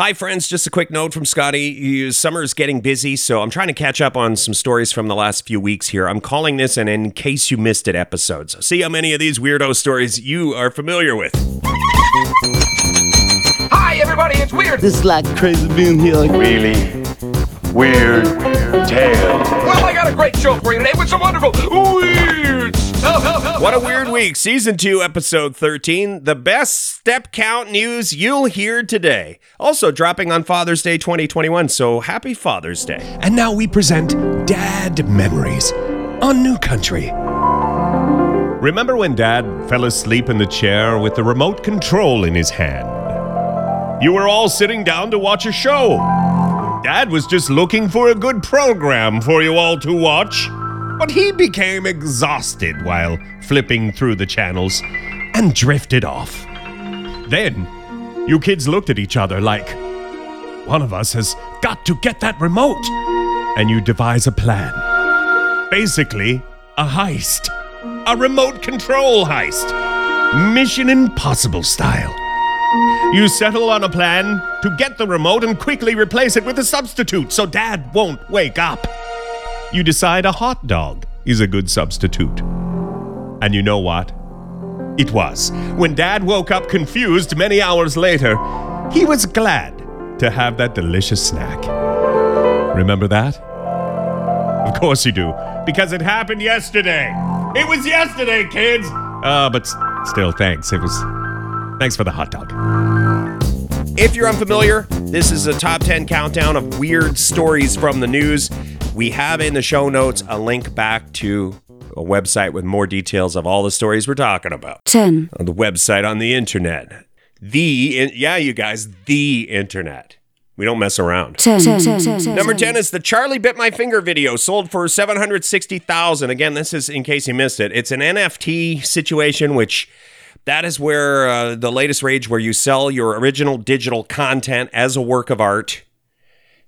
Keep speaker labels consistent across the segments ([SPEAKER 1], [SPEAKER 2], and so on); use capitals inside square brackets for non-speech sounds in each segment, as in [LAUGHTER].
[SPEAKER 1] Hi, friends. Just a quick note from Scotty. You- Summer's getting busy, so I'm trying to catch up on some stories from the last few weeks here. I'm calling this an In Case You Missed It episode. So see how many of these weirdo stories you are familiar with.
[SPEAKER 2] Hi, everybody, it's Weird.
[SPEAKER 3] This is like crazy being here. Like,
[SPEAKER 4] really weird weird tale.
[SPEAKER 2] Well, I got a great show for you today with some wonderful weird stuff.
[SPEAKER 1] What a weird week. Season 2, Episode 13. The best step count news you'll hear today. Also dropping on Father's Day 2021, so happy Father's Day.
[SPEAKER 5] And now we present Dad Memories on New Country. Remember when Dad fell asleep in the chair with the remote control in his hand? You were all sitting down to watch a show. Dad was just looking for a good program for you all to watch. But he became exhausted while flipping through the channels and drifted off. Then, you kids looked at each other like, one of us has got to get that remote. And you devise a plan. Basically, a heist. A remote control heist. Mission Impossible style. You settle on a plan to get the remote and quickly replace it with a substitute so Dad won't wake up. You decide a hot dog is a good substitute. And you know what? It was. When Dad woke up confused many hours later, he was glad to have that delicious snack. Remember that? Of course you do, because it happened yesterday. It was yesterday, kids. Uh, but still, thanks. It was. Thanks for the hot dog.
[SPEAKER 1] If you're unfamiliar, this is a top 10 countdown of weird stories from the news. We have in the show notes a link back to a website with more details of all the stories we're talking about.
[SPEAKER 6] 10,
[SPEAKER 1] On the website on the internet. The, yeah, you guys, the internet. We don't mess around.
[SPEAKER 6] 10, 10,
[SPEAKER 1] Number 10 is the Charlie Bit My Finger video sold for 760,000. Again, this is in case you missed it. It's an NFT situation which that is where uh, the latest rage where you sell your original digital content as a work of art.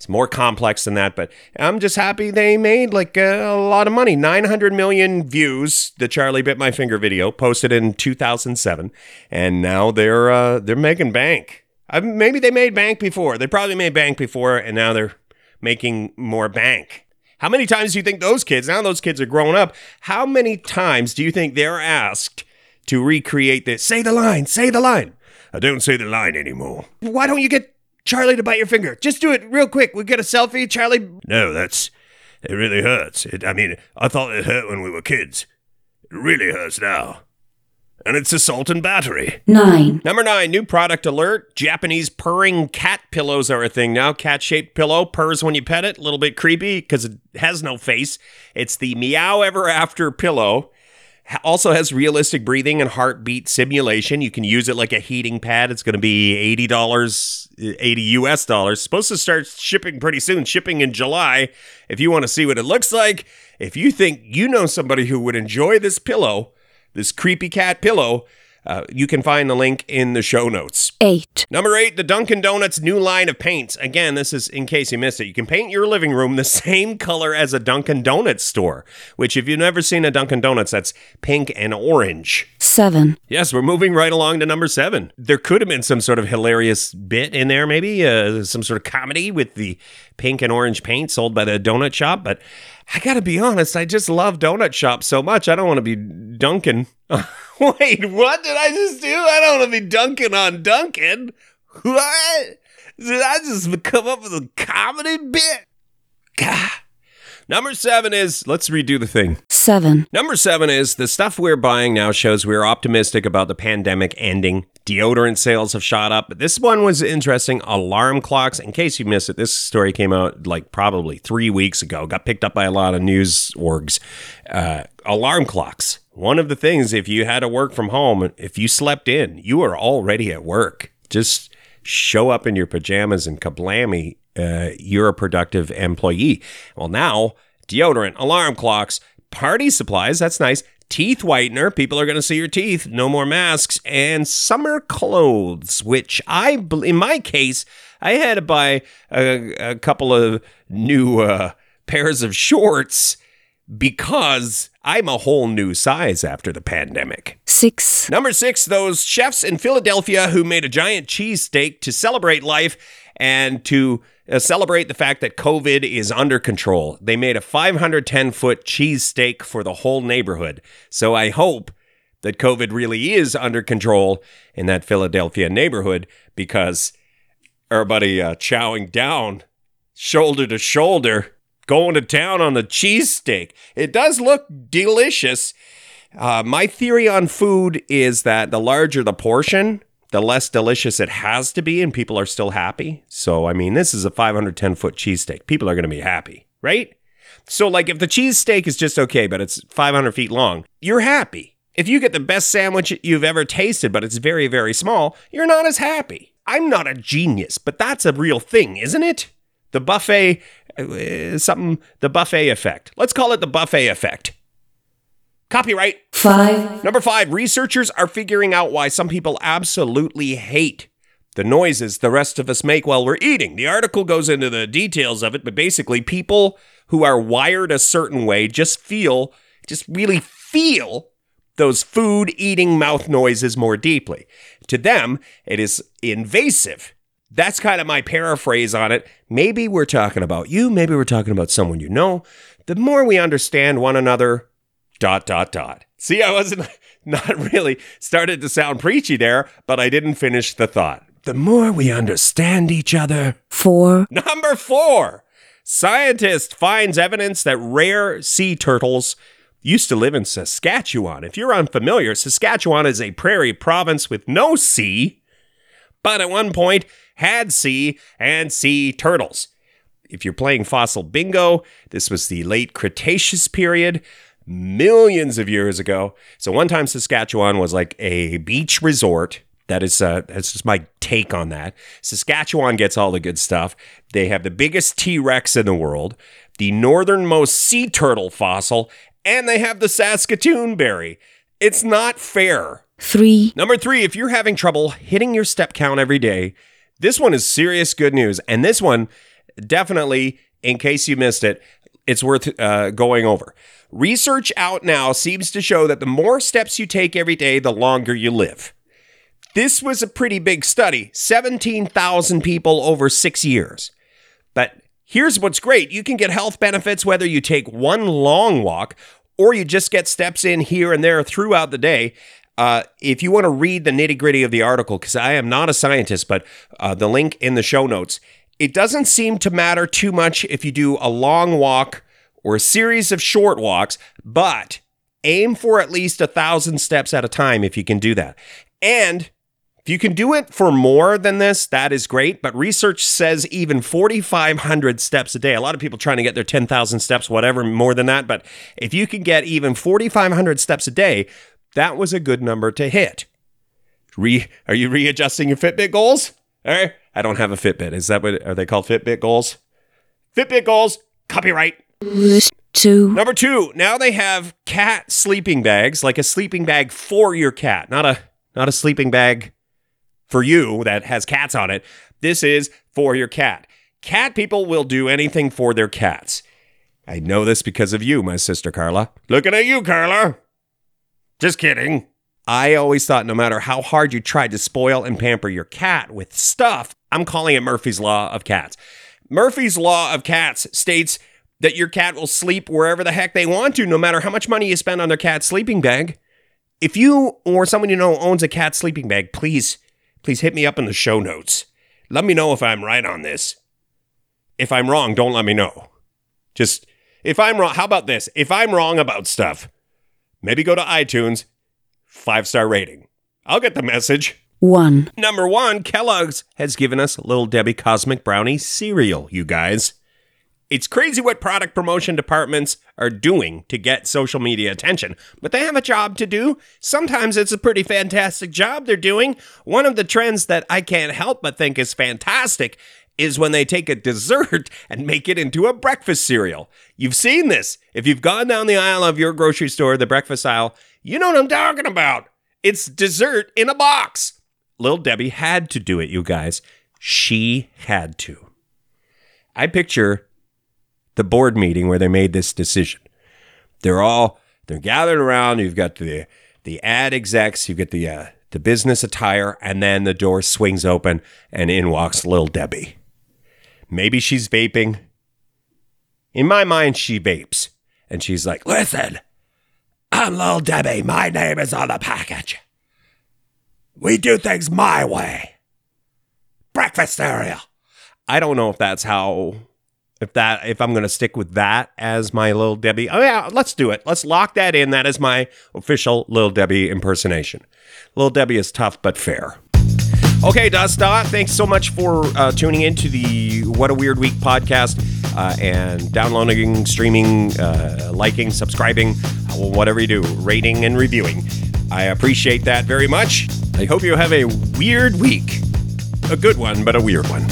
[SPEAKER 1] It's more complex than that, but I'm just happy they made like uh, a lot of money. 900 million views. The Charlie Bit My Finger video posted in 2007, and now they're uh, they're making bank. I, maybe they made bank before. They probably made bank before, and now they're making more bank. How many times do you think those kids, now those kids are growing up, how many times do you think they're asked to recreate this? Say the line, say the line. I don't say the line anymore. Why don't you get Charlie to bite your finger? Just do it real quick. We get a selfie, Charlie. No, that's, it really hurts. It, I mean, I thought it hurt when we were kids. It really hurts now. And it's assault and battery.
[SPEAKER 6] 9,
[SPEAKER 1] Number nine, new product alert. Japanese purring cat pillows are a thing now. Cat shaped pillow purrs when you pet it. A little bit creepy because it has no face. It's the Meow Ever After pillow. Also has realistic breathing and heartbeat simulation. You can use it like a heating pad. It's going to be $80, eh, 80 US dollars. Supposed to start shipping pretty soon, shipping in July. If you want to see what it looks like, if you think you know somebody who would enjoy this pillow, this creepy cat pillow, uh, you can find the link in the show notes.
[SPEAKER 6] 8,
[SPEAKER 1] Number eight, the Dunkin' Donuts new line of paints. Again, this is in case you missed it. You can paint your living room the [LAUGHS] same color as a Dunkin' Donuts store, which, if you've never seen a Dunkin' Donuts, that's pink and orange.
[SPEAKER 6] 7,
[SPEAKER 1] Yes, we're moving right along to number seven. There could have been some sort of hilarious bit in there, maybe uh, some sort of comedy with the pink and orange paint sold by the donut shop. But I got to be honest, I just love donut shops so much. I don't want to be dunking. [LAUGHS] [LAUGHS] Wait, what did I just do? I don't want to be dunking on Dunkin'. What? Did I just come up with a comedy bit? God. Number seven is let's redo the thing.
[SPEAKER 6] 7,
[SPEAKER 1] Number seven is the stuff we're buying now shows we're optimistic about the pandemic ending. Deodorant sales have shot up. But this one was interesting. Alarm clocks. In case you missed it, this story came out like probably three weeks ago. Got picked up by a lot of news orgs. Uh, alarm clocks. One of the things, if you had to work from home, if you slept in, you were already at work. Just show up in your pajamas and kablammy, uh, you're a productive employee. Well, now deodorant, alarm clocks, party supplies. That's nice. Teeth whitener. People are going to see your teeth. No more masks. And summer clothes, which I, in my case, I had to buy a, a couple of new uh, pairs of shorts because I'm a whole new size after the pandemic.
[SPEAKER 6] 6,
[SPEAKER 1] Number six, those chefs in Philadelphia who made a giant cheesesteak to celebrate life And to uh, celebrate the fact that COVID is under control, they made a 510 foot cheesesteak for the whole neighborhood. So I hope that COVID really is under control in that Philadelphia neighborhood because everybody uh, chowing down shoulder to shoulder, going to town on the cheesesteak. It does look delicious. Uh, my theory on food is that the larger the portion, the less delicious it has to be, and people are still happy. So, I mean, this is a 510 foot cheesesteak. People are going to be happy, right? So, like, if the cheesesteak is just okay, but it's 500 feet long, you're happy. If you get the best sandwich you've ever tasted, but it's very, very small, you're not as happy. I'm not a genius, but that's a real thing, isn't it? The buffet, Uh, something, the buffet effect. Let's call it the buffet effect. Copyright.
[SPEAKER 6] five,
[SPEAKER 1] Number five, researchers are figuring out why some people absolutely hate the noises the rest of us make while we're eating. The article goes into the details of it, but basically, people who are wired a certain way just feel, just really feel those food eating mouth noises more deeply. To them, it is invasive. That's kind of my paraphrase on it. Maybe we're talking about you, maybe we're talking about someone you know. The more we understand one another, dot dot dot. See, I wasn't [LAUGHS] not really started to sound preachy there, but I didn't finish the thought. The more we understand each other.
[SPEAKER 6] four,
[SPEAKER 1] Number 4. Scientist finds evidence that rare sea turtles used to live in Saskatchewan. If you're unfamiliar, Saskatchewan is a prairie province with no sea, but at one point had sea and sea turtles. If you're playing fossil bingo, this was the late Cretaceous period, millions of years ago. So one time Saskatchewan was like a beach resort. That is uh, that's just my take on that. Saskatchewan gets all the good stuff. They have the biggest T-Rex in the world, the northernmost sea turtle fossil, and they have the Saskatoon berry. It's not fair.
[SPEAKER 6] three,
[SPEAKER 1] Number three, if you're having trouble hitting your step count every day, this one is serious good news. And this one, definitely, in case you missed it, it's worth uh, going over. Research out now seems to show that the more steps you take every day, the longer you live. This was a pretty big study 17,000 people over six years. But here's what's great you can get health benefits whether you take one long walk or you just get steps in here and there throughout the day. Uh, if you want to read the nitty gritty of the article, because I am not a scientist, but uh, the link in the show notes, it doesn't seem to matter too much if you do a long walk or a series of short walks, but aim for at least a thousand steps at a time if you can do that. And if you can do it for more than this, that is great. But research says even 4,500 steps a day. A lot of people trying to get their 10,000 steps, whatever, more than that. But if you can get even 4,500 steps a day, that was a good number to hit. Re, are you readjusting your Fitbit goals? I don't have a Fitbit. Is that what are they called? Fitbit goals? Fitbit goals. Copyright.
[SPEAKER 6] two,
[SPEAKER 1] Number two, now they have cat sleeping bags, like a sleeping bag for your cat, not a not a sleeping bag for you that has cats on it. This is for your cat. Cat people will do anything for their cats. I know this because of you, my sister Carla. Looking at you, Carla. Just kidding. I always thought no matter how hard you tried to spoil and pamper your cat with stuff, I'm calling it Murphy's Law of Cats. Murphy's Law of Cats states that your cat will sleep wherever the heck they want to, no matter how much money you spend on their cat sleeping bag. If you or someone you know owns a cat sleeping bag, please, please hit me up in the show notes. Let me know if I'm right on this. If I'm wrong, don't let me know. Just, if I'm wrong, how about this? If I'm wrong about stuff, maybe go to iTunes, five star rating. I'll get the message.
[SPEAKER 6] one,
[SPEAKER 1] Number one, Kellogg's has given us Little Debbie Cosmic Brownie cereal, you guys. It's crazy what product promotion departments are doing to get social media attention, but they have a job to do. Sometimes it's a pretty fantastic job they're doing. One of the trends that I can't help but think is fantastic is when they take a dessert [LAUGHS] and make it into a breakfast cereal. You've seen this. If you've gone down the aisle of your grocery store, the breakfast aisle, you know what I'm talking about. It's dessert in a box. Little Debbie had to do it, you guys. She had to. I picture the board meeting where they made this decision. They're all they're gathered around. You've got the the ad execs, you've got the uh, the business attire, and then the door swings open and in walks Little Debbie. Maybe she's vaping. In my mind, she vapes. And she's like, listen, I'm Lil Debbie. My name is on the package. We do things my way. Breakfast cereal. I don't know if that's how if that if I'm going to stick with that as my Lil Debbie. Oh yeah, let's do it. Let's lock that in. That is my official Lil Debbie impersonation. Lil Debbie is tough but fair. Okay, Dustin, thanks so much for uh, tuning in to the What a Weird Week podcast uh, and downloading, streaming, uh, liking, subscribing, uh, whatever you do, rating and reviewing. I appreciate that very much. I hope you have a weird week. A good one, but a weird one.